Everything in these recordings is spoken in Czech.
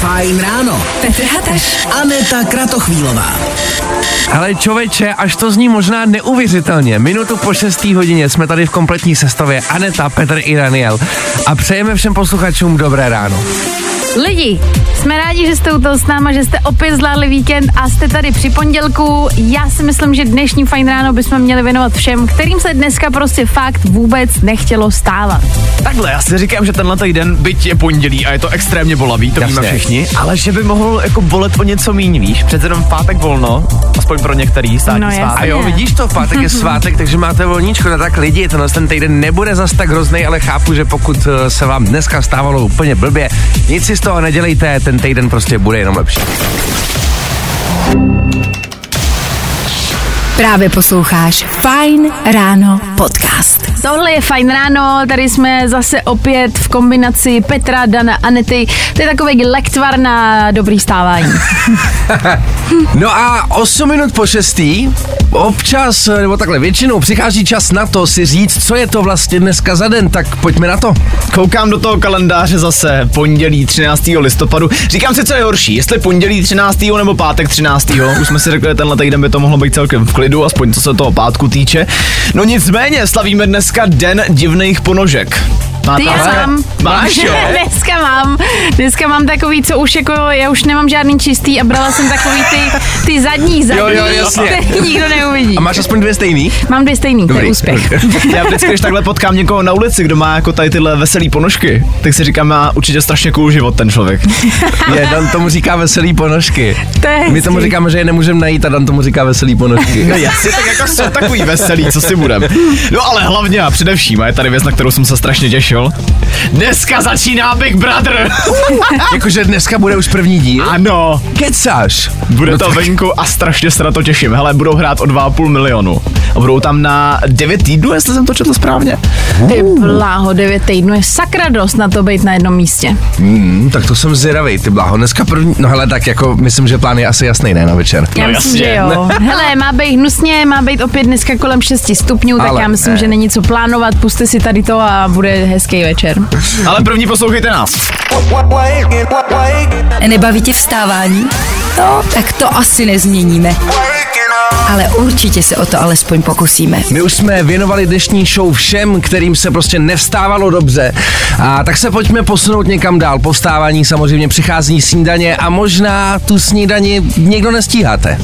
Fajn ráno. Petr Hateš. Aneta Kratochvílová. Ale čověče, až to zní možná neuvěřitelně. Minutu po 6. hodině jsme tady v kompletní sestavě Aneta, Petr i Daniel. A přejeme všem posluchačům dobré ráno. Lidi, jsme rádi, že jste u toho s náma, že jste opět zvládli víkend a jste tady při pondělku. Já si myslím, že dnešní fajn ráno bychom měli věnovat všem, kterým se dneska prostě fakt vůbec nechtělo stávat. Takhle, já si říkám, že tenhle týden, byť je pondělí a je to extrémně bolavý, to víme Jasně. všichni, ale že by mohl jako bolet o něco míň, víš? Přece jenom v pátek volno, aspoň pro některý státní No jasně. A jo, vidíš to, v pátek je svátek, takže máte volníčko, no tak lidi, tenhle ten týden nebude zas tak hrozný, ale chápu, že pokud eh, se vám dneska stávalo úplně blbě, nic si toho nedělejte, ten týden prostě bude jenom lepší. Právě posloucháš Fajn ráno podcast. Tohle je fajn ráno, tady jsme zase opět v kombinaci Petra, Dana, Anety. To je takový lektvar na dobrý stávání. No a 8 minut po 6. občas, nebo takhle většinou přichází čas na to si říct, co je to vlastně dneska za den, tak pojďme na to. Koukám do toho kalendáře zase pondělí 13. listopadu. Říkám si, co je horší, jestli pondělí 13. nebo pátek 13. Už jsme si řekli, že tenhle týden by to mohlo být celkem v klidu, aspoň co se toho pátku týče. No nicméně, slavíme dneska Den divných ponožek. Máte Ty já mám. Máš jo? dneska mám. Dneska mám takový, co už jako, já už nemám žádný čistý a brala jsem takový ty, ty zadní, zadní, Jo, jo, jasně. který nikdo neuvidí. A máš aspoň dvě stejný? Mám dvě stejný, to je Dobrý. úspěch. Já vždycky, když takhle potkám někoho na ulici, kdo má jako tady tyhle veselý ponožky, tak si říkám, má určitě strašně cool život ten člověk. Je, Dan tomu říká veselý ponožky. To je My tomu říkáme, že je nemůžeme najít a Dan tomu říká veselý ponožky. No jasně, tak jako jsou takový veselý, co si budem. No ale hlavně a především, a je tady věc, na kterou jsem se strašně těšil. Dneska začíná Big Brother. Jakože dneska bude už první díl? Ano, Kecáš. bude to venku a strašně se na to těším. Hele, budou hrát o 2,5 milionu. A budou tam na 9 týdnů, jestli jsem to četl správně. Ty bláho, devět týdnů je sakra dost na to být na jednom místě. Hmm, tak to jsem zvědavý, ty bláho. Dneska první, no hele, tak jako myslím, že plán je asi jasný, ne, na večer. Já No myslím, jasně. že jo. Hele, má být hnusně, má být opět dneska kolem 6 stupňů, tak Ale já myslím, ne. že není co plánovat. Puste si tady to a bude hezký večer. Ale první poslouchejte nás. Nebaví tě vstávání? No, tak to asi nezměníme. Ale určitě se o to alespoň pokusíme. My už jsme věnovali dnešní show všem, kterým se prostě nevstávalo dobře. A tak se pojďme posunout někam dál. Po vstávání samozřejmě přichází snídaně a možná tu snídani někdo nestíháte.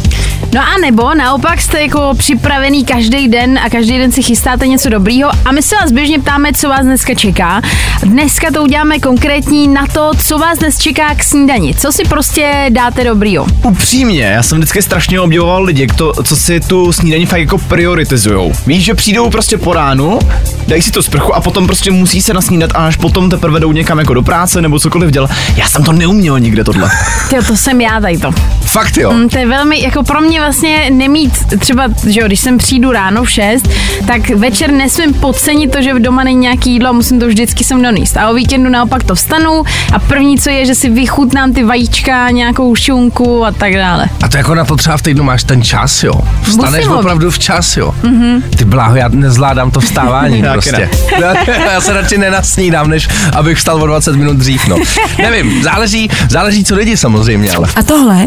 No a nebo naopak jste jako připravený každý den a každý den si chystáte něco dobrýho a my se vás běžně ptáme, co vás dneska čeká. Dneska to uděláme konkrétní na to, co vás dnes čeká k snídani. Co si prostě dáte dobrýho. Upřímně, já jsem vždycky strašně obdivoval lidi, kdo, co si tu snídaní fakt jako prioritizujou. Víš, že přijdou prostě po ránu, dají si to sprchu a potom prostě musí se nasnídat a až potom teprve jdou někam jako do práce nebo cokoliv dělat. Já jsem to neuměl nikde tohle. Tyjo, to jsem já tady to. Fakt jo. Mm, To je velmi, jako pro mě vlastně nemít třeba, že jo, když sem přijdu ráno v 6, tak večer nesmím podcenit to, že v doma není nějaký jídlo a musím to vždycky sem donést. A o víkendu naopak to vstanu a první, co je, že si vychutnám ty vajíčka, nějakou šunku a tak dále. A to jako na to třeba v týdnu máš ten čas, jo. Vstaneš Musím opravdu včas, jo. Mm-hmm. Ty bláho, já nezvládám to vstávání prostě. Já, já se radši nenasnídám, než abych vstal o 20 minut dřív, no. Nevím, záleží, záleží co lidi samozřejmě, ale. A tohle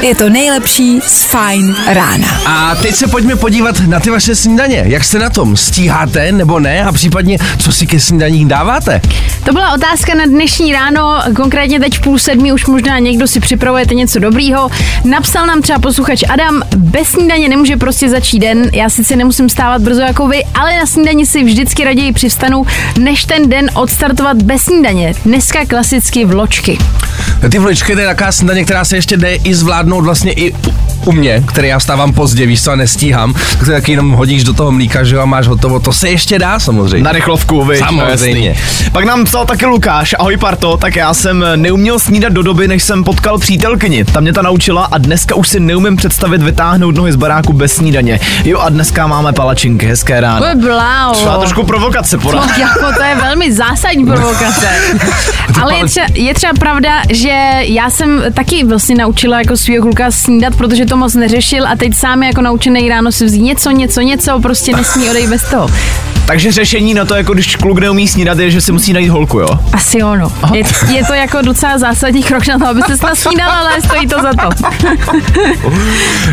je to nejlepší z Fajn rána. A teď se pojďme podívat na ty vaše snídaně. Jak jste na tom? Stíháte nebo ne? A případně, co si ke snídaní dáváte? To byla otázka na dnešní ráno, konkrétně teď v půl sedmi už možná někdo si připravujete něco dobrýho. Napsal nám třeba posluchač Adam, bez snídaně nemůže prostě začít den, já sice nemusím stávat brzo jako vy, ale na snídani si vždycky raději přivstanu, než ten den odstartovat bez snídaně. Dneska klasicky vločky. Ty vličky, to je taková snídaně, která se ještě jde i zvládnout vlastně i u mě, který já vstávám pozdě, víš co, a nestíhám, tak to taky jenom hodíš do toho mlíka, že jo, a máš hotovo, to se ještě dá samozřejmě. Na rychlovku, viď? Samozřejmě. Jasný. Pak nám psal taky Lukáš, ahoj parto, tak já jsem neuměl snídat do doby, než jsem potkal přítelkyni. Ta mě ta naučila a dneska už si neumím představit vytáhnout nohy z baráku bez snídaně. Jo a dneska máme palačinky, hezké ráno. To je bláho. Třeba trošku provokace pora. To, jako, to je velmi zásadní provokace. Ale je třeba, je třeba pravda, že já jsem taky vlastně naučila jako svého kluka snídat, protože to moc neřešil a teď sám jako naučený ráno si vzít něco, něco, něco, prostě nesmí odejít bez toho. Takže řešení na to, jako když kluk neumí snídat, je, že si musí najít holku, jo? Asi ono. Je, je, to jako docela zásadní krok na to, aby se nasnídal, ale stojí to za to.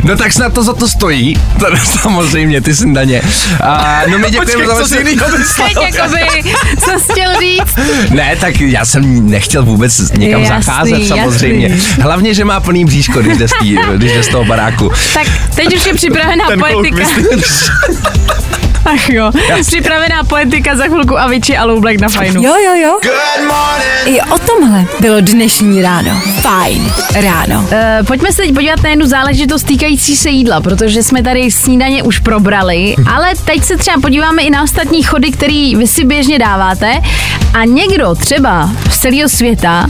No tak snad to za to stojí, to samozřejmě, ty snídaně. A, no my děkujeme za co si vaši... Teď jakoby, co jsi chtěl říct? Ne, tak já jsem nechtěl vůbec někam Jasný, zacházet samozřejmě. jasný. Hlavně, že má plný bříško, když jde z, tý, když jde z toho baráku. Tak teď už je připravená Ten myslíš? Ach jo, připravená poetika za chvilku Avicii a Low Black na fajnu. Jo, jo, jo. I o tomhle bylo dnešní ráno. Fajn ráno. Uh, pojďme se teď podívat na jednu záležitost týkající se jídla, protože jsme tady snídaně už probrali, ale teď se třeba podíváme i na ostatní chody, které vy si běžně dáváte a někdo třeba z celého světa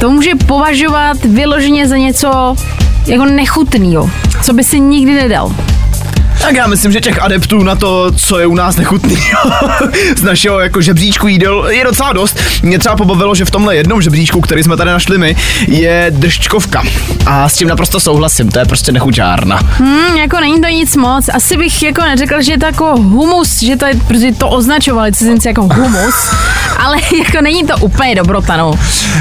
to může považovat vyloženě za něco jako nechutného, co by si nikdy nedal. Tak já myslím, že těch adeptů na to, co je u nás nechutný z našeho jako žebříčku jídel je docela dost. Mě třeba pobavilo, že v tomhle jednom žebříčku, který jsme tady našli my, je držčkovka. A s tím naprosto souhlasím, to je prostě nechuťárna. Hmm, jako není to nic moc. Asi bych jako neřekl, že je to jako humus, že to je, protože to označovali cizinci jako humus, ale jako není to úplně dobrota, no.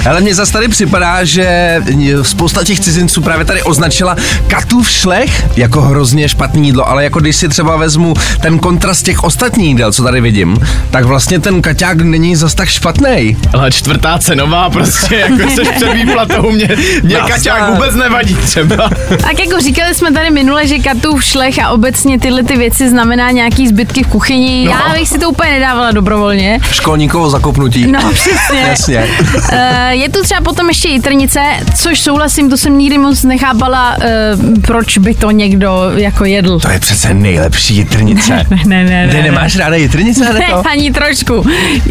Ale mně zase tady připadá, že spousta těch cizinců právě tady označila katův šlech jako hrozně špatný jídlo, ale jako když si třeba vezmu ten kontrast těch ostatních jídel, co tady vidím, tak vlastně ten kaťák není zas tak špatný. Ale čtvrtá cenová prostě, jako seš před výplatou, mě, mě kaťák vůbec nevadí třeba. Tak jako říkali jsme tady minule, že katův šlech a obecně tyhle ty věci znamená nějaký zbytky v kuchyni. No. Já bych si to úplně nedávala dobrovolně. Školníkovo zakopnutí. No, přesně. Jasně. Eh, je tu třeba potom ještě jitrnice, což souhlasím, to jsem nikdy moc nechápala, eh, proč by to někdo jako jedl. To je přece nejlepší jitrnice. Ne, ne, ne. Ty nemáš ráda jitrnice, Ne, Aneto? ani trošku.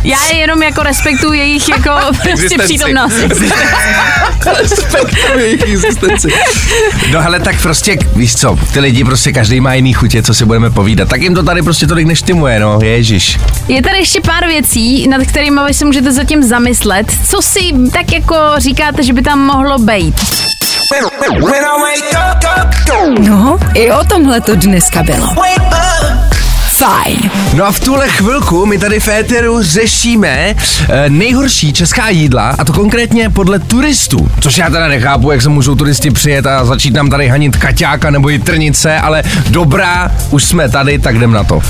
Já je jenom jako respektuju jejich jako prostě přítomnost. Respektuji jejich existenci. No hele, tak prostě, víš co, ty lidi prostě každý má jiný chutě, co si budeme povídat. Tak jim to tady prostě tolik neštimuje, no, ježiš. Je tady ještě pár věcí, nad kterými vy se můžete zatím zamyslet. Co si tak jako říkáte, že by tam mohlo být? No, i o tomhle to dneska bylo. Fajn. No a v tuhle chvilku my tady v éteru řešíme e, nejhorší česká jídla, a to konkrétně podle turistů. Což já teda nechápu, jak se můžou turisti přijet a začít nám tady hanit kaťáka nebo jitrnice, ale dobrá, už jsme tady, tak jdem na to.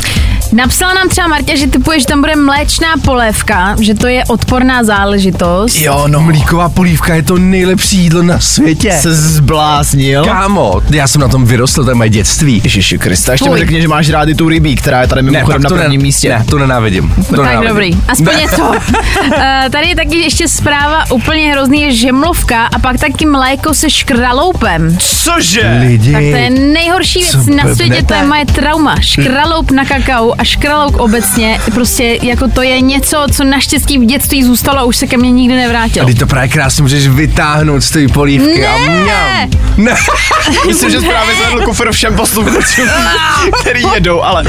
Napsala nám třeba Martě, že typuje, že tam bude mléčná polévka, že to je odporná záležitost. Jo, no mlíková polívka je to nejlepší jídlo na světě. Se zbláznil. Kámo, já jsem na tom vyrostl, to je moje dětství. Ježiši Krista, ještě mi řekni, že máš rádi tu rybí, která je tady mimochodem na to prvním ne, místě. Ne, to nenávidím. To tak nenávidím. dobrý, aspoň je to. Uh, tady je taky ještě zpráva úplně hrozný, je žemlovka a pak taky mléko se škraloupem. Cože? Lidi, Tak to je nejhorší věc Co na světě, to je moje trauma. Škraloup na kakao a škralouk obecně, prostě jako to je něco, co naštěstí v dětství zůstalo a už se ke mně nikdy nevrátilo. Ty to právě krásně můžeš vytáhnout z té polívky Ne! a mňam. Ne. Myslím, že právě zvedl kufr všem posluchačům, který jedou, ale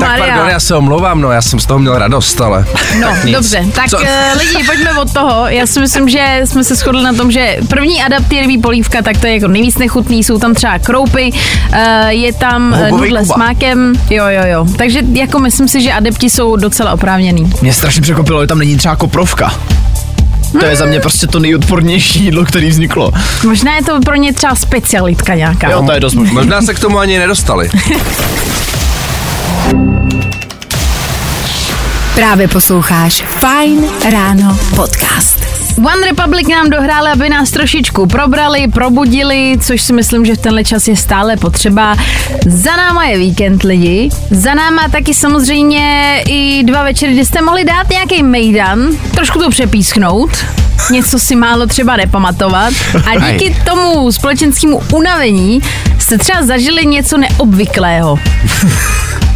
Tak pardon, já se omlouvám, no já jsem z toho měl radost, ale... No, Nic. dobře, tak Co? uh, lidi, pojďme od toho. Já si myslím, že jsme se shodli na tom, že první adaptírvý polívka, tak to je jako nejvíc nechutný, jsou tam třeba kroupy, uh, je tam uh, Houbovej nudle s Kuba. mákem, jo, jo, jo. Takže jako myslím si, že adepti jsou docela oprávněný. mě strašně překvapilo, že tam není třeba koprovka. To je za mě prostě to nejodpornější jídlo, který vzniklo. Možná je to pro ně třeba specialitka nějaká. Jo, to je dost možné. Možná se k tomu ani nedostali. Právě posloucháš Fajn ráno podcast. One Republic nám dohráli, aby nás trošičku probrali, probudili, což si myslím, že v tenhle čas je stále potřeba. Za náma je víkend lidi, za náma taky samozřejmě i dva večery, kdy jste mohli dát nějaký mejdan, trošku to přepísknout, něco si málo třeba nepamatovat a díky tomu společenskému unavení jste třeba zažili něco neobvyklého.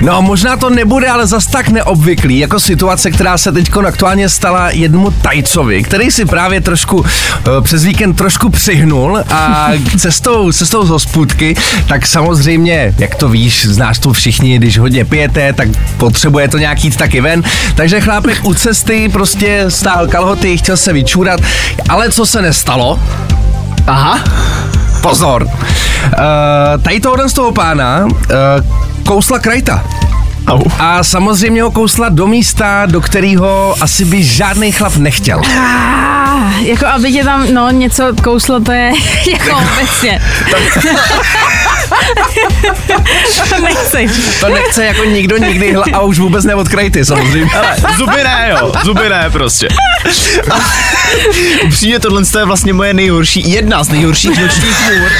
No možná to nebude, ale zas tak neobvyklý, jako situace, která se teď aktuálně stala jednomu tajcovi, který si právě trošku eh, přes víkend trošku přihnul a cestou, cestou z hospůdky, tak samozřejmě, jak to víš, znáš to všichni, když hodně pijete, tak potřebuje to nějak jít taky ven, takže chlápek u cesty prostě stál kalhoty, chtěl se vyčůrat, ale co se nestalo, Aha. pozor, uh, tady tohohle z toho pána uh, kousla krajta. Au. A samozřejmě ho kousla do místa, do kterého asi by žádný chlap nechtěl. Ah, jako aby tě tam, no, něco kouslo, to je jako obecně. to nechceš. To nechce jako nikdo nikdy hla, a už vůbec ne od krajty samozřejmě. Ale zuby ne, jo, zuby ne prostě. A Upřímně tohle je vlastně moje nejhorší, jedna z nejhorších nočních můr.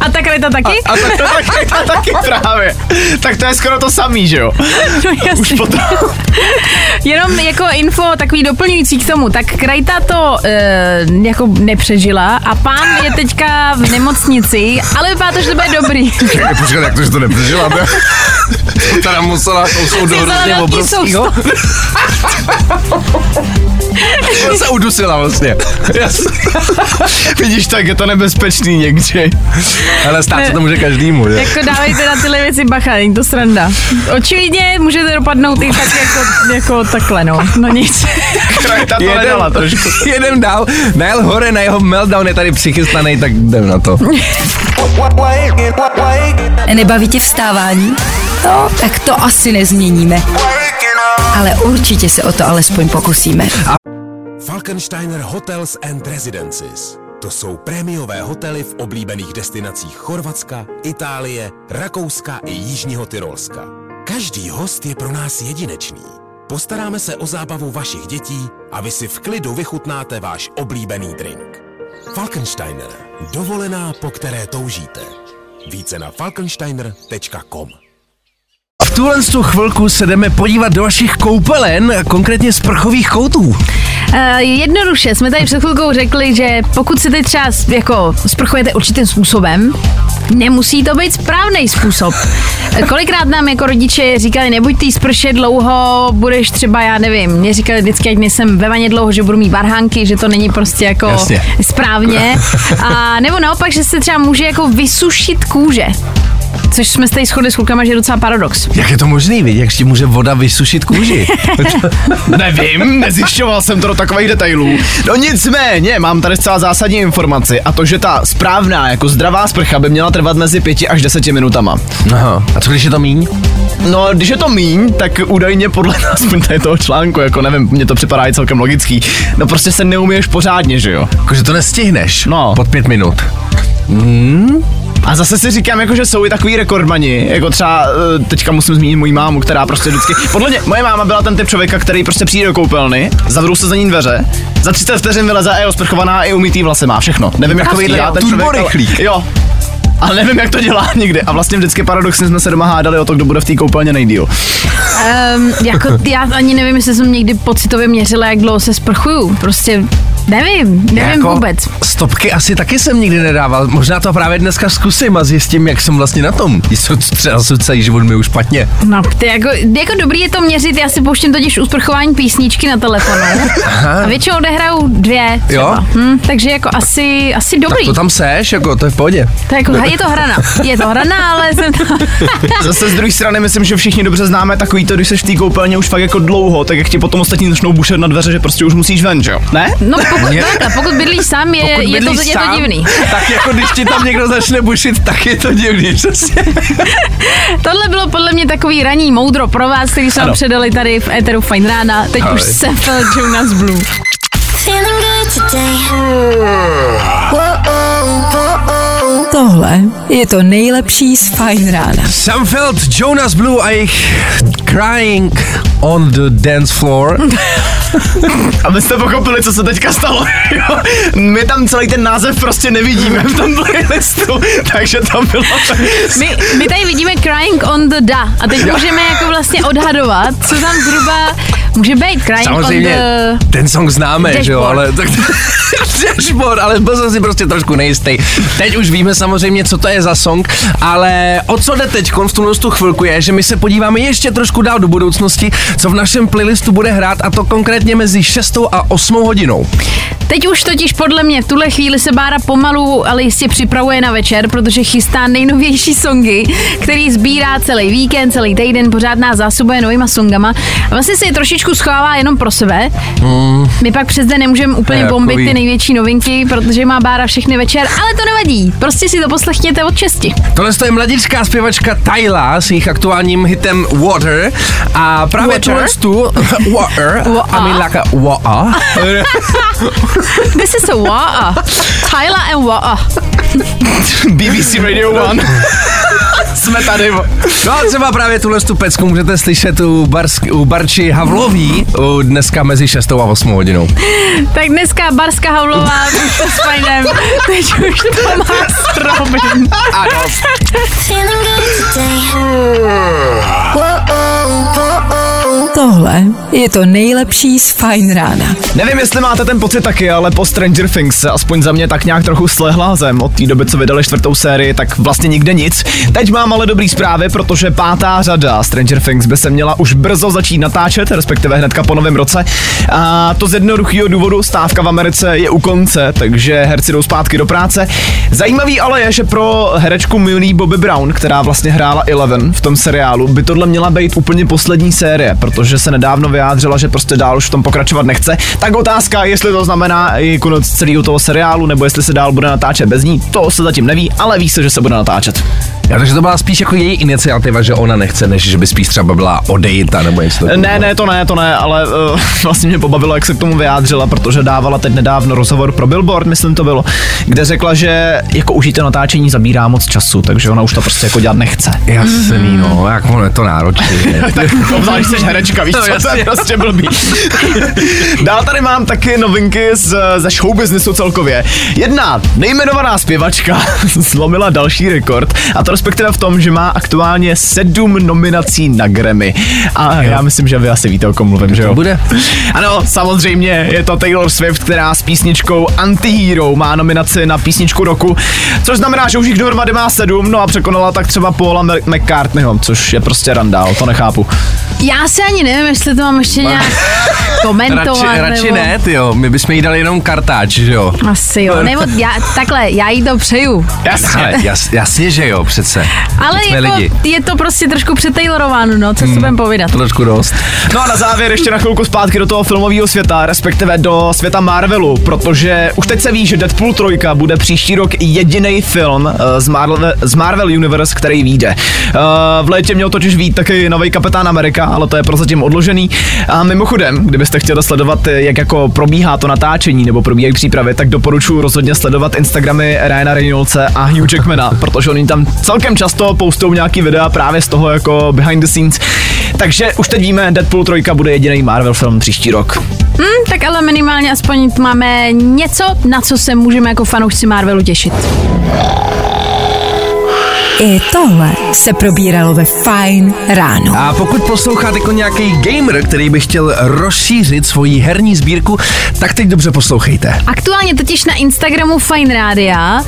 A ta krajta taky? A tak to taky, to taky právě. Tak to je skoro to samý, že jo? No, jasně. Už potom. Jenom jako info takový doplňující k tomu, tak Krajta to e, jako nepřežila a pán je teďka v nemocnici, ale vypadá to, že to bude dobrý. Počkat, jak to, že to nepřežila? To teda musela kousnout do hrozně velký obrovského. To se udusila vlastně. Vidíš, tak je to nebezpečný někdy. Ale stát se to může každému, že? Jako dávejte na tyhle věci bacha, není to sranda. Očividně můžete dopadnout i tak jako, jako takhle, no. No nic. To nedala trošku. jedem dál, najel hore na jeho meltdown je tady přichystaný, tak jdem na to. Nebaví tě vstávání? No, tak to asi nezměníme. Ale určitě se o to alespoň pokusíme. Falkensteiner Hotels and Residences. To jsou prémiové hotely v oblíbených destinacích Chorvatska, Itálie, Rakouska i Jižního Tyrolska. Každý host je pro nás jedinečný. Postaráme se o zábavu vašich dětí a vy si v klidu vychutnáte váš oblíbený drink. Falkensteiner. Dovolená, po které toužíte. Více na falkensteiner.com V tuhle tu chvilku se jdeme podívat do vašich koupelen, konkrétně sprchových koutů. Uh, jednoduše, jsme tady před chvilkou řekli, že pokud se teď třeba jako sprchujete určitým způsobem, nemusí to být správný způsob. Eh, Kolikrát nám jako rodiče říkali, nebuď tý sprše dlouho, budeš třeba, já nevím, mě říkali vždycky, ať nejsem ve vaně dlouho, že budu mít varhánky, že to není prostě jako Jasně. správně. A nebo naopak, že se třeba může jako vysušit kůže. Což jsme se tady shodli s klukama, že je docela paradox. Jak je to možný, viď? Jak ti může voda vysušit kůži? Nevím, nezjišťoval jsem to do takových detailů. No nicméně, mám tady zcela zásadní informaci a to, že ta správná, jako zdravá sprcha by měla trvat mezi 5 až 10 minutama. Aha. A co když je to míň? No, když je to míň, tak údajně podle nás tady toho článku, jako nevím, mně to připadá i celkem logický. No prostě se neumíš pořádně, že jo? Jakože to nestihneš No. pod pět minut. A zase si říkám, jako, že jsou i takový rekordmani, jako třeba eh, teďka musím zmínit moji mámu, která prostě vždycky, podle mě, moje máma byla ten typ člověka, který prostě přijde do koupelny, zavřou se za ní dveře, za 30 vteřin vyleze a je osprchovaná i umytý vlasy má všechno. Nevím, jak to dělá ten člověk, ale- rychlík. Jo. Ale nevím, jak to dělá nikdy. A vlastně vždycky paradoxně jsme se doma hádali o to, kdo bude v té koupelně nejdíl. Um, jako já ani nevím, jestli jsem někdy pocitově měřila, jak dlouho se sprchuju. Prostě nevím, nevím jako vůbec. Stopky asi taky jsem nikdy nedával. Možná to právě dneska zkusím a zjistím, jak jsem vlastně na tom. To třeba celý život mi už špatně. No, ty jako, jako dobrý je to měřit, já si pouštím totiž u sprchování písničky na telefonu. A většinou odehraju dvě třeba. Jo? Hm, takže jako asi, asi dobrý. To tam seš, jako to je v pohodě. To je, jako, je to hrana. Je to hrana, ale jsem to... Zase z druhé strany myslím, že všichni dobře známe takový to, když jsi v té koupelně už fakt jako dlouho, tak jak ti potom ostatní začnou bušet na dveře, že prostě už musíš ven, že jo? Ne? No pokud, no, takhle, pokud bydlíš sám, je, Pokud je, to, bydlíš je to sám, divný. Tak jako když ti tam někdo začne bušit, tak je to divný, přesně. Tohle bylo podle mě takový raní moudro pro vás, který jsme vám předali tady v Eteru Fine Rána. Teď Ahoj. už jsem Jonas Blue. Feeling good today. Tohle je to nejlepší z Fajn rána. Samfeld, Jonas Blue a jejich Crying on the Dance Floor. Abyste pochopili, co se teďka stalo. jo? My tam celý ten název prostě nevidíme v tom playlistu, takže to bylo... My, my tady vidíme Crying on the Da a teď můžeme jako vlastně odhadovat, co tam zhruba může být. Crying Samozřejmě, on the... ten song známe, že jo, ale tak, dashboard, ale byl jsem si prostě trošku nejistý. Teď už víme samozřejmě, co to je za song, ale o co jde teď v tuhle tu chvilku je, že my se podíváme ještě trošku dál do budoucnosti, co v našem playlistu bude hrát a to konkrétně mezi 6 a 8 hodinou. Teď už totiž podle mě v tuhle chvíli se Bára pomalu, ale jistě připravuje na večer, protože chystá nejnovější songy, který sbírá celý víkend, celý týden, pořád nás zásobuje novýma songama. A vlastně si je trošičku schovává jenom pro sebe. My pak přes den nemůžeme úplně bombit ty největší novinky, protože má Bára všechny večer, ale to nevadí. Prostě si to poslechněte od česti. Tohle je mladická zpěvačka Tyla s jejich aktuálním hitem Water a právě Water? tuhle tu Water a my like a Water This is a wa Tyler and wa BBC Radio 1. Jsme tady. No a třeba právě tuhle tu pecku můžete slyšet u, Barsk, u Barči Havlový u dneska mezi 6 a 8 hodinou. Tak dneska Barska Havlová s fajnem. Teď už to má strobin. Ano. Tohle je to nejlepší z Fajn rána. Nevím, jestli máte ten pocit taky, ale po Stranger Things se aspoň za mě tak nějak trochu slehla zem. Od té doby, co vydali čtvrtou sérii, tak vlastně nikde nic. Teď mám ale dobrý zprávy, protože pátá řada Stranger Things by se měla už brzo začít natáčet, respektive hnedka po novém roce. A to z jednoduchého důvodu stávka v Americe je u konce, takže herci jdou zpátky do práce. Zajímavý ale je, že pro herečku Millie Bobby Brown, která vlastně hrála Eleven v tom seriálu, by tohle měla být úplně poslední série, protože se nedávno vyjádřila, že prostě dál už v tom pokračovat nechce. Tak otázka, jestli to znamená i konec celého toho seriálu, nebo jestli se dál bude natáčet bez ní, to se zatím neví, ale ví se, že se bude natáčet. Já, takže to byla spíš jako její iniciativa, že ona nechce, než že by spíš třeba byla odejita nebo něco takového. Ne, ne, to ne, to ne, ale uh, vlastně mě pobavilo, jak se k tomu vyjádřila, protože dávala teď nedávno rozhovor pro Billboard, myslím to bylo, kde řekla, že jako užít to natáčení zabírá moc času, takže ona už to prostě jako dělat nechce. Jasný, no, jak ono je to náročné. Obzvlášť jsi herečka, víš No, co, to je jasně. prostě blbý. Dál tady mám taky novinky z, ze show businessu celkově. Jedna nejmenovaná zpěvačka zlomila další rekord a to respektive v tom, že má aktuálně sedm nominací na Grammy. A já myslím, že vy asi víte, o kom mluvím, že jo? bude. Ano, samozřejmě, je to Taylor Swift, která s písničkou Antihero má nominaci na písničku roku, což znamená, že už jich dohromady má sedm, no a překonala tak třeba Paula Mc- McCartneyho, což je prostě randál, to nechápu. Já si ani nevím, jestli to mám ještě nějak komentovat. Radši, radši nebo... ne, ty jo, my bychom jí dali jenom kartáč, že jo? Asi jo, nebo já, takhle, já jí to přeju. Ale jas, jasně, že jo, přece. Ale jako, lidi. je to prostě trošku přetailorováno, no, co si budem povídat. Trošku dost. No a na závěr ještě na chvilku zpátky do toho filmového světa, respektive do světa Marvelu, protože už teď se ví, že Deadpool 3 bude příští rok jediný film eh, z Marvel, z Marvel Universe, který vyjde. Eh, V létě měl totiž vít taky nový kapitán Amerika, ale to je prozatím odložený. A mimochodem, kdybyste chtěli sledovat, jak jako probíhá to natáčení nebo probíhají přípravy, tak doporučuji rozhodně sledovat Instagramy Ryana Reynoldse a Hugh Jackmana, protože oni tam celkem často postou nějaký videa právě z toho jako behind the scenes. Takže už teď víme, Deadpool 3 bude jediný Marvel film příští rok. Hm, tak ale minimálně aspoň máme něco, na co se můžeme jako fanoušci Marvelu těšit. I tohle se probíralo ve Fajn ráno. A pokud posloucháte jako nějaký gamer, který by chtěl rozšířit svoji herní sbírku, tak teď dobře poslouchejte. Aktuálně totiž na Instagramu Fine Rádia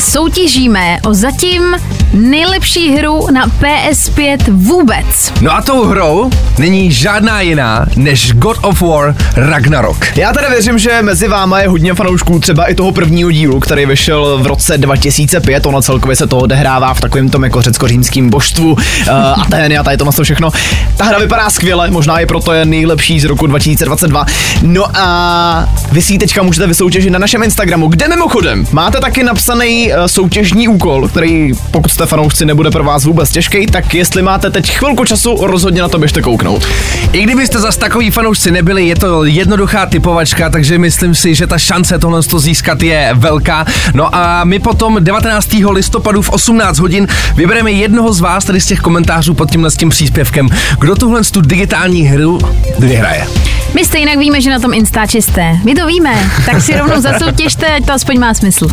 soutěžíme o zatím nejlepší hru na PS5 vůbec. No a tou hrou není žádná jiná než God of War Ragnarok. Já teda věřím, že mezi váma je hodně fanoušků třeba i toho prvního dílu, který vyšel v roce 2005. Ono celkově se to odehrává v takovém tom jako řecko-římském božstvu uh, Atény a tady to to všechno. Ta hra vypadá skvěle, možná je proto je nejlepší z roku 2022. No a vy si teďka můžete vysoutěžit na našem Instagramu, kde mimochodem máte taky napsaný uh, soutěžní úkol, který pokud jste fanoušci nebude pro vás vůbec těžký, tak jestli máte teď chvilku času, rozhodně na to běžte kouknout. I kdybyste zas takový fanoušci nebyli, je to jednoduchá typovačka, takže myslím si, že ta šance tohle to získat je velká. No a my potom 19. listopadu v 18 hodin vybereme jednoho z vás tady z těch komentářů pod tímhle s tím příspěvkem, kdo tuhle tu digitální hru vyhraje. My stejně víme, že na tom Instači jste. My to víme, tak si rovnou zasoutěžte, ať to aspoň má smysl.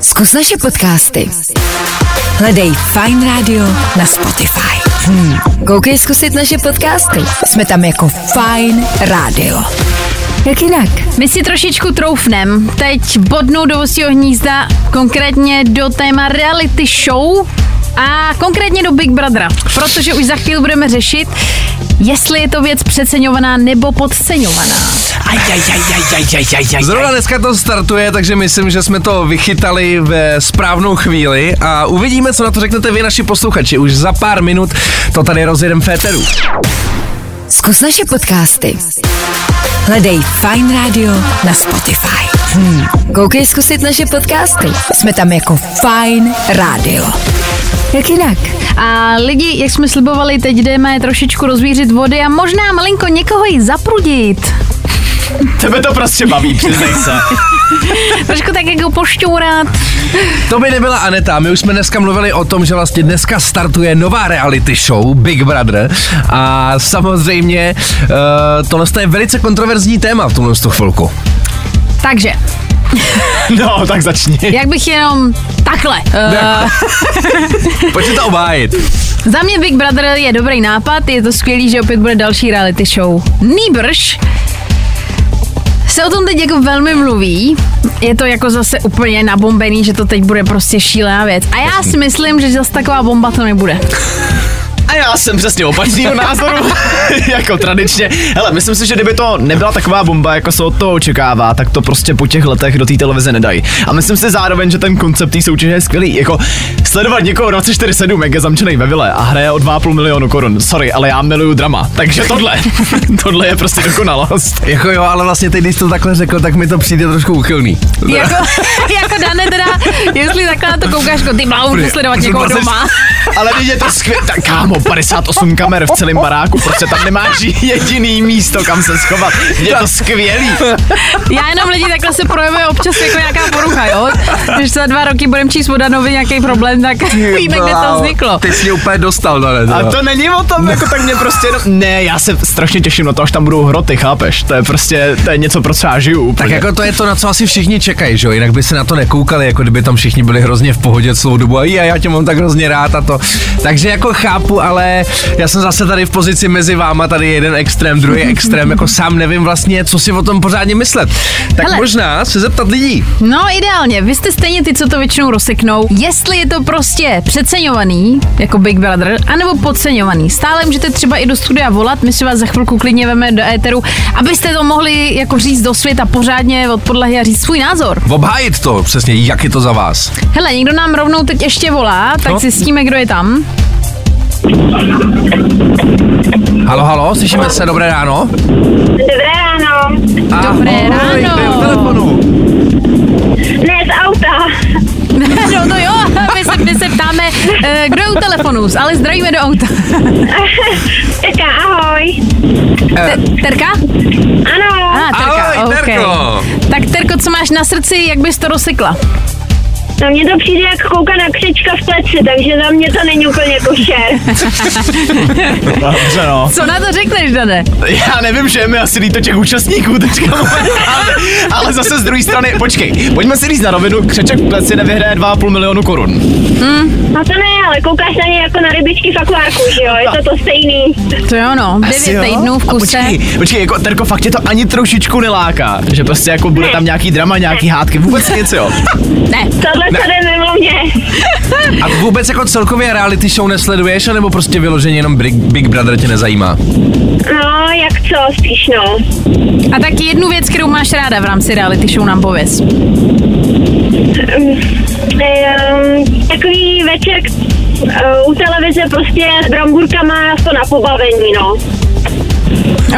Zkus naše podcasty. Hledej Fine Radio na Spotify. Hmm. Koukej zkusit naše podcasty. Jsme tam jako Fine Radio. Jak jinak? My si trošičku troufnem. Teď bodnou do hnízda, konkrétně do téma reality show a konkrétně do Big Brothera, protože už za chvíli budeme řešit, jestli je to věc přeceňovaná nebo podceňovaná. Zrovna dneska to startuje, takže myslím, že jsme to vychytali ve správnou chvíli a uvidíme, co na to řeknete vy, naši posluchači. Už za pár minut to tady rozjedem féteru. Zkus naše podcasty. Hledej Fine Radio na Spotify. Hmm. Koukej zkusit naše podcasty. Jsme tam jako Fine Radio. Jak jinak? A lidi, jak jsme slibovali, teď jdeme trošičku rozvířit vody a možná malinko někoho i zaprudit. Tebe to prostě baví, přiznej se. Trošku tak jako pošťourat. To by nebyla Aneta, my už jsme dneska mluvili o tom, že vlastně dneska startuje nová reality show Big Brother a samozřejmě uh, tohle je velice kontroverzní téma v tomhle chvilku. Takže, No, tak začni. jak bych jenom takhle. Uh, Pojďte to obhájit. za mě Big Brother je dobrý nápad, je to skvělý, že opět bude další reality show. Nýbrž se o tom teď jako velmi mluví. Je to jako zase úplně nabombený, že to teď bude prostě šílená věc. A já si myslím, že zase taková bomba to nebude. A já jsem přesně opačného názoru, jako tradičně. Hele, myslím si, že kdyby to nebyla taková bomba, jako se od toho očekává, tak to prostě po těch letech do té televize nedají. A myslím si zároveň, že ten koncept té soutěže je skvělý. Jako sledovat někoho 24-7, jak je zamčený ve vile a hraje o 2,5 milionu korun. Sorry, ale já miluju drama. Takže tohle, tohle je prostě dokonalost. Jako jo, ale vlastně teď, když jsi to takhle řekl, tak mi to přijde trošku uchylný. Jako, jako Dane teda, jestli takhle na to koukáš, jako ty málo sledovat někoho doma. Ale teď je to skvělé. Tak kámo, 58 kamer v celém baráku, prostě tam nemáš jediný místo, kam se schovat. Je to skvělý. Já jenom lidi takhle se projevuje občas jako nějaká porucha, jo? Když za dva roky budeme číst o Danovi nějaký problém, tak víme, kde to vzniklo. Ty jsi mě úplně dostal, Dane. A to není o tom, jako tak mě prostě jenom... Ne, já se strašně těším na to, až tam budou hroty, chápeš? To je prostě, to je něco, pro co já žiju úplně. Tak jako to je to, na co asi všichni čekají, že jo? Jinak by se na to nekoukali, jako kdyby tam všichni byli hrozně v pohodě celou dobu a já, já tě mám tak hrozně rád a to. Takže jako chápu, ale já jsem zase tady v pozici mezi váma, tady jeden extrém, druhý extrém, jako sám nevím vlastně, co si o tom pořádně myslet. Tak Hele. možná se zeptat lidí. No ideálně, vy jste stejně ty, co to většinou rozseknou. Jestli je to prostě přeceňovaný, jako Big Brother, anebo podceňovaný. Stále můžete třeba i do studia volat, my si vás za chvilku klidně veme do éteru, abyste to mohli jako říct do světa pořádně od podlahy a říct svůj názor. Obhájit to přesně, jak je to za vás. Hele, někdo nám rovnou teď ještě volá, tak No. zjistíme, kdo je tam. Halo, halo, slyšíme se, dobré ráno. Dobré ráno. Dobré Ahoj, ráno. kdo je u telefonu. Ne, z auta. no to jo, my se, my se ptáme, eh, kdo je u telefonu, ale zdravíme do auta. Terka, ahoj. Eh, Terka? Ano. Ah, Terka, Ahoj, ok. Terko. Tak Terko, co máš na srdci, jak bys to rozsekla? No mně to přijde jak kouka na křečka v pleci, takže za mě to není úplně košer. Dobře, no. Co na to řekneš, Dane? Já nevím, že je mi asi líto těch účastníků teďka momentálně, ale zase z druhé strany, počkej, pojďme si říct na rovinu, křeček v pleci nevyhraje 2,5 milionu korun. No to ne, ale koukáš na ně jako na rybičky v akvárku, že jo? Je to to stejný. To jo, no, Asi devět jo? týdnů v A kuse. Počkej, počkej, jako Terko, fakt tě to ani trošičku neláká, že prostě jako bude tam nějaký drama, nějaký hádky, vůbec nic, jo. Ne, Tohle to jde mimo mě. A vůbec jako celkově reality show nesleduješ, anebo prostě vyloženě jenom Big, Big Brother tě nezajímá? No, jak co, spíš no. a tak jednu věc, kterou máš ráda v rámci reality show nám pověz. Um, takový večer uh, u televize prostě s bramburkama to na pobavení, no.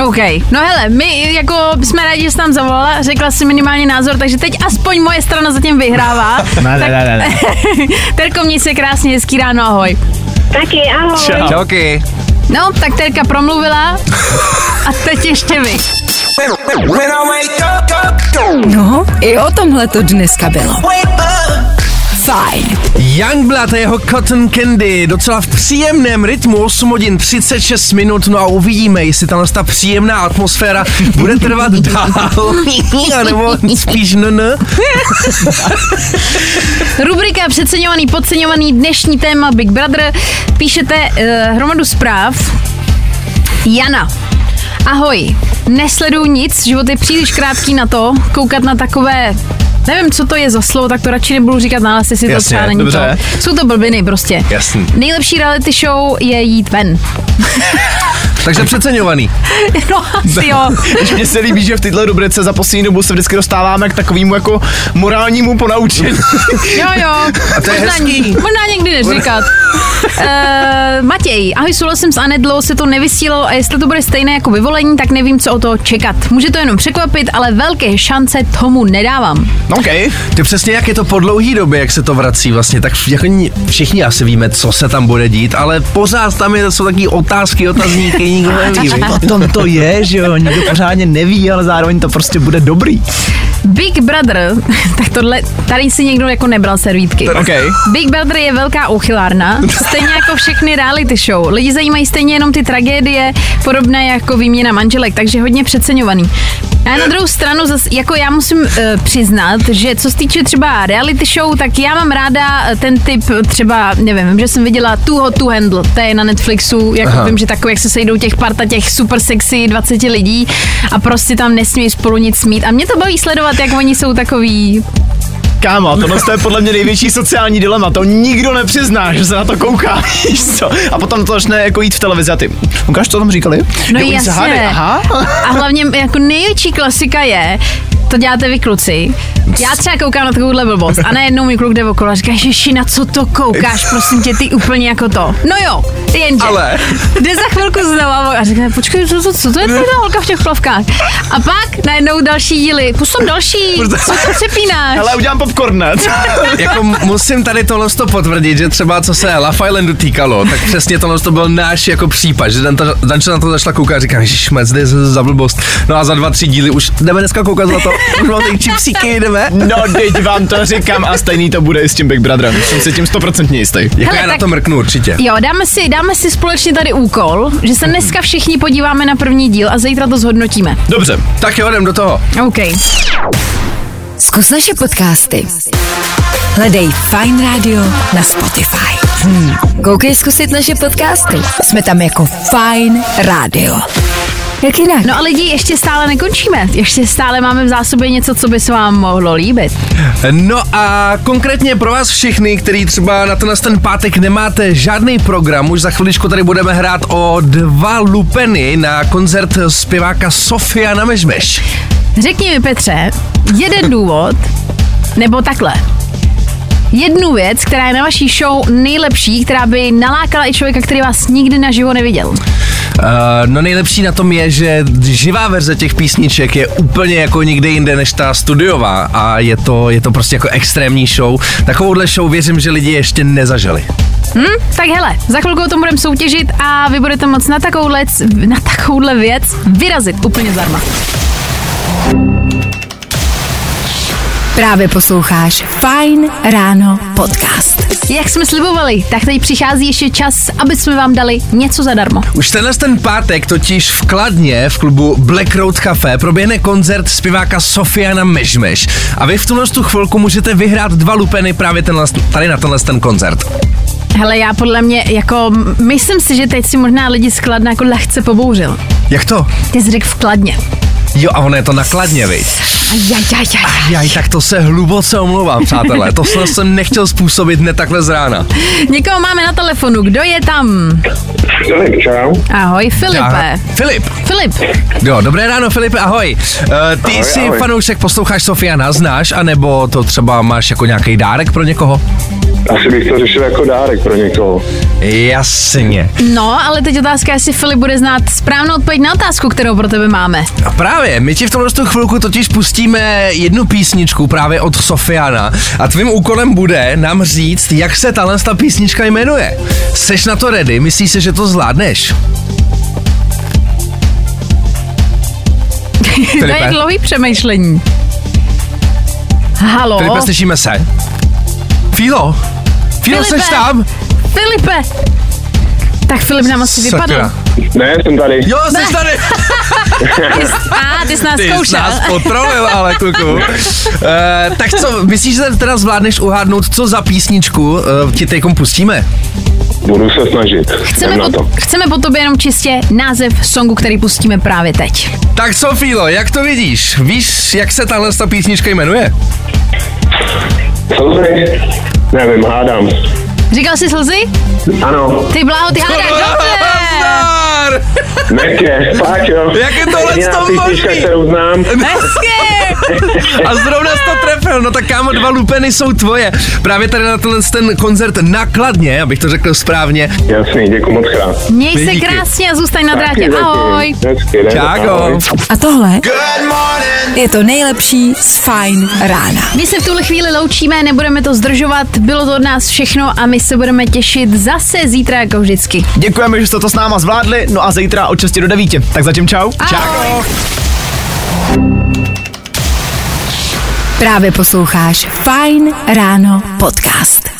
OK, no hele, my jako jsme rádi, že jsi tam zavolala, řekla si minimálně názor, takže teď aspoň moje strana zatím vyhrává. Ne, ne, ne, ne, ne. Terko, měj se krásně, hezký ráno, ahoj. Taky, ahoj. Čau. Čauky. No, tak Terka promluvila a teď ještě vy. No, i o tomhle to dneska bylo. Fajn. Youngblood a jeho Cotton Candy docela v příjemném rytmu 8 hodin 36 minut, no a uvidíme, jestli tam ta příjemná atmosféra bude trvat dál, anebo spíš nn. Rubrika přeceňovaný, podceňovaný, dnešní téma Big Brother. Píšete uh, hromadu zpráv. Jana. Ahoj, nesleduju nic, život je příliš krátký na to, koukat na takové Nevím, co to je za slovo, tak to radši nebudu říkat nález, jestli to Jasně, třeba není dobře. to. Jsou to blbiny prostě. Jasný. Nejlepší reality show je jít ven. Takže přeceňovaný. No asi jo. Mě se líbí, že v této rubrice za poslední dobu se vždycky dostáváme k takovému jako morálnímu ponaučení. Jo, jo. A to je možná, hezký. možná někdy neříkat. uh, Matěj, ahoj, souhlasím s Anedlou, se to nevysílalo a jestli to bude stejné jako vyvolení, tak nevím, co o to čekat. Může to jenom překvapit, ale velké šance tomu nedávám. OK. Ty přesně jak je to po dlouhý době, jak se to vrací vlastně, tak jako ni- všichni asi víme, co se tam bude dít, ale pořád tam je, jsou taky otázky, otazníky, nikdo neví. O tom to je, že jo, nikdo pořádně neví, ale zároveň to prostě bude dobrý. Big Brother, tak tohle, tady si někdo jako nebral servítky. OK. Big Brother je velká úchylárna, stejně jako všechny reality show. Lidi zajímají stejně jenom ty tragédie, podobné jako výměna manželek, takže hodně přeceňovaný. A na druhou stranu, zas, jako já musím uh, přiznat, že co se týče třeba reality show, tak já mám ráda eh, ten typ třeba, nevím, vím, že jsem viděla Too Hot to Handle, to je na Netflixu, jako Aha. vím, že takové, jak se sejdou těch parta těch super sexy 20 lidí a prostě tam nesmí spolu nic mít. A mě to baví sledovat, jak oni jsou takový Kámo, tohle je podle mě největší sociální dilema. To nikdo nepřizná, že se na to kouká. Co? A potom to začne jako jít v televizi a ty. Ukáž, co tam říkali? No Jo, hádají. jasně. Aha. A hlavně jako největší klasika je, to děláte vy kluci. Já třeba koukám na takovouhle blbost a najednou mi kluk jde okolo a říká, Ježiši, na co to koukáš, prosím tě, ty úplně jako to. No jo, jenže. Ale. Jde za chvilku znova a říká, počkej, co, co, co to je ta holka v těch plavkách? A pak najednou další díly, pust tam další, co to přepínáš? Hele, udělám popcorn, jako musím tady tohle to potvrdit, že třeba co se Love Islandu týkalo, tak přesně tohle to byl náš jako případ, že Dan- Danča na to zašla koukat a říká, že mec, jde za blbost. No a za dva, tři díly už jdeme dneska koukat na to, už mám ty čipsíky, jdeme. No, teď vám to říkám a stejný to bude i s tím Big Brotherem. Jsem si tím stoprocentně jistý. Jako Hele, já na to mrknu určitě. Jo, dáme si, dáme si společně tady úkol, že se dneska všichni podíváme na první díl a zítra to zhodnotíme. Dobře. Tak jo, jdem do toho. OK. Zkus naše podcasty. Hledej Fine Radio na Spotify. Hmm. Koukej zkusit naše podcasty. Jsme tam jako Fine Radio. Jak jinak? No a lidi, ještě stále nekončíme. Ještě stále máme v zásobě něco, co by se vám mohlo líbit. No a konkrétně pro vás všechny, který třeba na tenhle ten pátek nemáte žádný program, už za chviličku tady budeme hrát o dva lupeny na koncert zpěváka Sofia na Mežmeš. Řekni mi, Petře, jeden důvod, nebo takhle. Jednu věc, která je na vaší show nejlepší, která by nalákala i člověka, který vás nikdy naživo neviděl. Uh, no nejlepší na tom je, že živá verze těch písniček je úplně jako nikde jinde než ta studiová a je to, je to prostě jako extrémní show. Takovouhle show věřím, že lidi ještě nezažili. Hm? Tak hele, za chvilku o tom budeme soutěžit a vy budete moct na takovouhle, na takovouhle věc vyrazit úplně zdarma. Právě posloucháš Fine Ráno podcast. Jak jsme slibovali, tak tady přichází ještě čas, aby jsme vám dali něco zadarmo. Už tenhle ten pátek totiž v Kladně v klubu Black Road Cafe proběhne koncert zpěváka Sofiana Mežmeš. A vy v tuhle tu chvilku můžete vyhrát dva lupeny právě tenhle, tady na tenhle ten koncert. Hele, já podle mě, jako, myslím si, že teď si možná lidi z Kladna jako lehce pobouřil. Jak to? Ty jsi řekl v Kladně. Jo, a ono je to na Kladně, viď? Jaj, tak to se hluboce omlouvám, přátelé. To jsem- jsem nechtěl způsobit hned takhle z rána. Někoho máme na telefonu, kdo je tam? Filip, čau. Ahoj, Filipe. Aha. Filip. Filip, Jo, dobré ráno, Filipe, ahoj. Uh, ty Ahoj, jsi ahoj. fanoušek, posloucháš Sofiana, znáš, anebo to třeba máš jako nějaký dárek pro někoho? Asi bych to řešil jako dárek pro někoho. Jasně. no, ale teď otázka, jestli Filip bude znát správnou odpověď na otázku, kterou pro tebe máme. A právě, my ti v tomhle tu chvilku totiž pustíme jednu písničku právě od Sofiana a tvým úkolem bude nám říct, jak se tahle ta písnička jmenuje. Seš na to ready? Myslíš si, že to zvládneš? to je dlouhý přemýšlení. Halo? Filipe, slyšíme se? Fílo? Fílo, Filipe! seš tam? Filipe! Tak Filip nám asi vypadl. Ne, jsem tady. Jo, jsi tady. Ty, jsi- a, ty jsi nás Ty jsi zkoušel. nás potrolil, ale kluku. Uh, tak co, myslíš, že teda zvládneš uhádnout, co za písničku uh, ti teďkom pustíme? Budu se snažit. Chceme po, to. chceme po tobě jenom čistě název songu, který pustíme právě teď. Tak co, Fílo, jak to vidíš? Víš, jak se tahle ta písnička jmenuje? Slzy? Nevím, hádám. Říkal jsi slzy? Ano. Ty bláho, ty hádáš fakt jo. Jak je tohle to možný? kterou znám. Hezky! A zrovna jsi to trefil, no tak kámo, dva lupeny jsou tvoje. Právě tady na tenhle ten koncert nakladně, abych to řekl správně. Jasný, děkuji moc krát. Měj se Díky. krásně a zůstaň na drátě. Ahoj. Ahoj. A tohle je to nejlepší z Fajn rána. My se v tuhle chvíli loučíme, nebudeme to zdržovat, bylo to od nás všechno a my se budeme těšit zase zítra jako vždycky. Děkujeme, že jste to s náma zvládli, no a zítra od 6 do 9. Tak zatím čau. Ahoj. Právě posloucháš Fajn ráno podcast.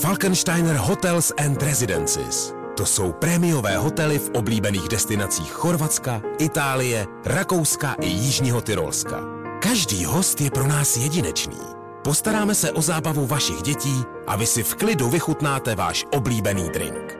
Falkensteiner Hotels and Residences. To jsou prémiové hotely v oblíbených destinacích Chorvatska, Itálie, Rakouska i Jižního Tyrolska. Každý host je pro nás jedinečný. Postaráme se o zábavu vašich dětí a vy si v klidu vychutnáte váš oblíbený drink.